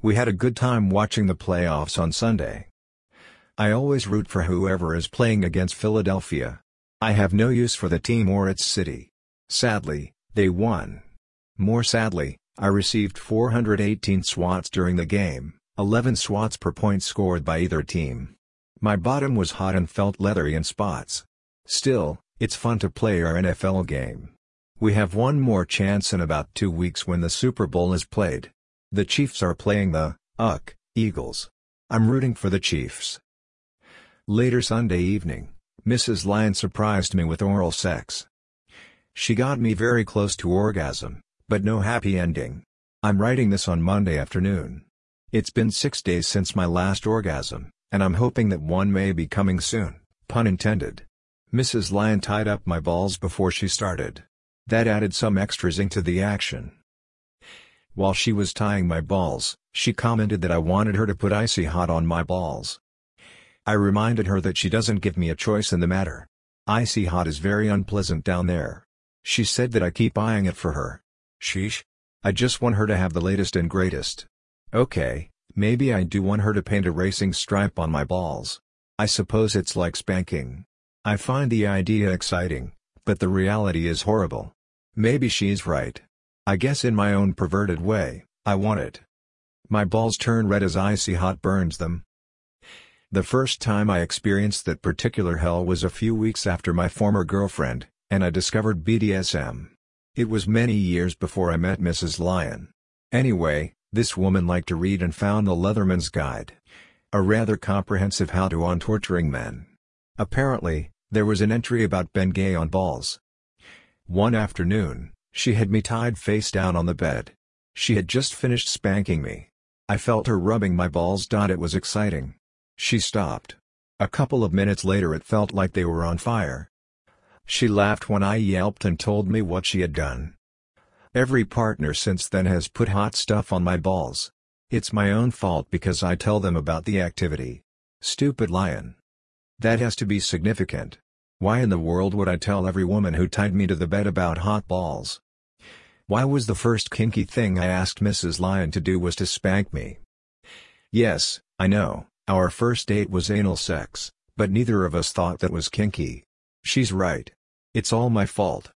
We had a good time watching the playoffs on Sunday. I always root for whoever is playing against Philadelphia. I have no use for the team or its city. Sadly, they won. More sadly, I received 418 swats during the game, 11 swats per point scored by either team. My bottom was hot and felt leathery in spots. Still, it's fun to play our NFL game. We have one more chance in about two weeks when the Super Bowl is played. The Chiefs are playing the, UCK, Eagles. I'm rooting for the Chiefs. Later Sunday evening, Mrs. Lyon surprised me with oral sex. She got me very close to orgasm, but no happy ending. I'm writing this on Monday afternoon. It's been six days since my last orgasm, and I'm hoping that one may be coming soon, pun intended. Mrs. Lyon tied up my balls before she started. That added some extra zing to the action. While she was tying my balls, she commented that I wanted her to put icy hot on my balls. I reminded her that she doesn't give me a choice in the matter. Icy hot is very unpleasant down there. She said that I keep eyeing it for her. Sheesh. I just want her to have the latest and greatest. Okay, maybe I do want her to paint a racing stripe on my balls. I suppose it's like spanking. I find the idea exciting, but the reality is horrible. Maybe she's right. I guess in my own perverted way, I want it. My balls turn red as icy hot burns them. The first time I experienced that particular hell was a few weeks after my former girlfriend, and I discovered BDSM. It was many years before I met Mrs. Lyon. Anyway, this woman liked to read and found the Leatherman's Guide. A rather comprehensive how-to on torturing men. Apparently, there was an entry about Bengay on balls. One afternoon, she had me tied face down on the bed. She had just finished spanking me. I felt her rubbing my balls. It was exciting. She stopped. A couple of minutes later it felt like they were on fire. She laughed when I yelped and told me what she had done. Every partner since then has put hot stuff on my balls. It's my own fault because I tell them about the activity. Stupid Lyon. That has to be significant. Why in the world would I tell every woman who tied me to the bed about hot balls? Why was the first kinky thing I asked Mrs. Lyon to do was to spank me? Yes, I know, our first date was anal sex, but neither of us thought that was kinky. She's right. It's all my fault.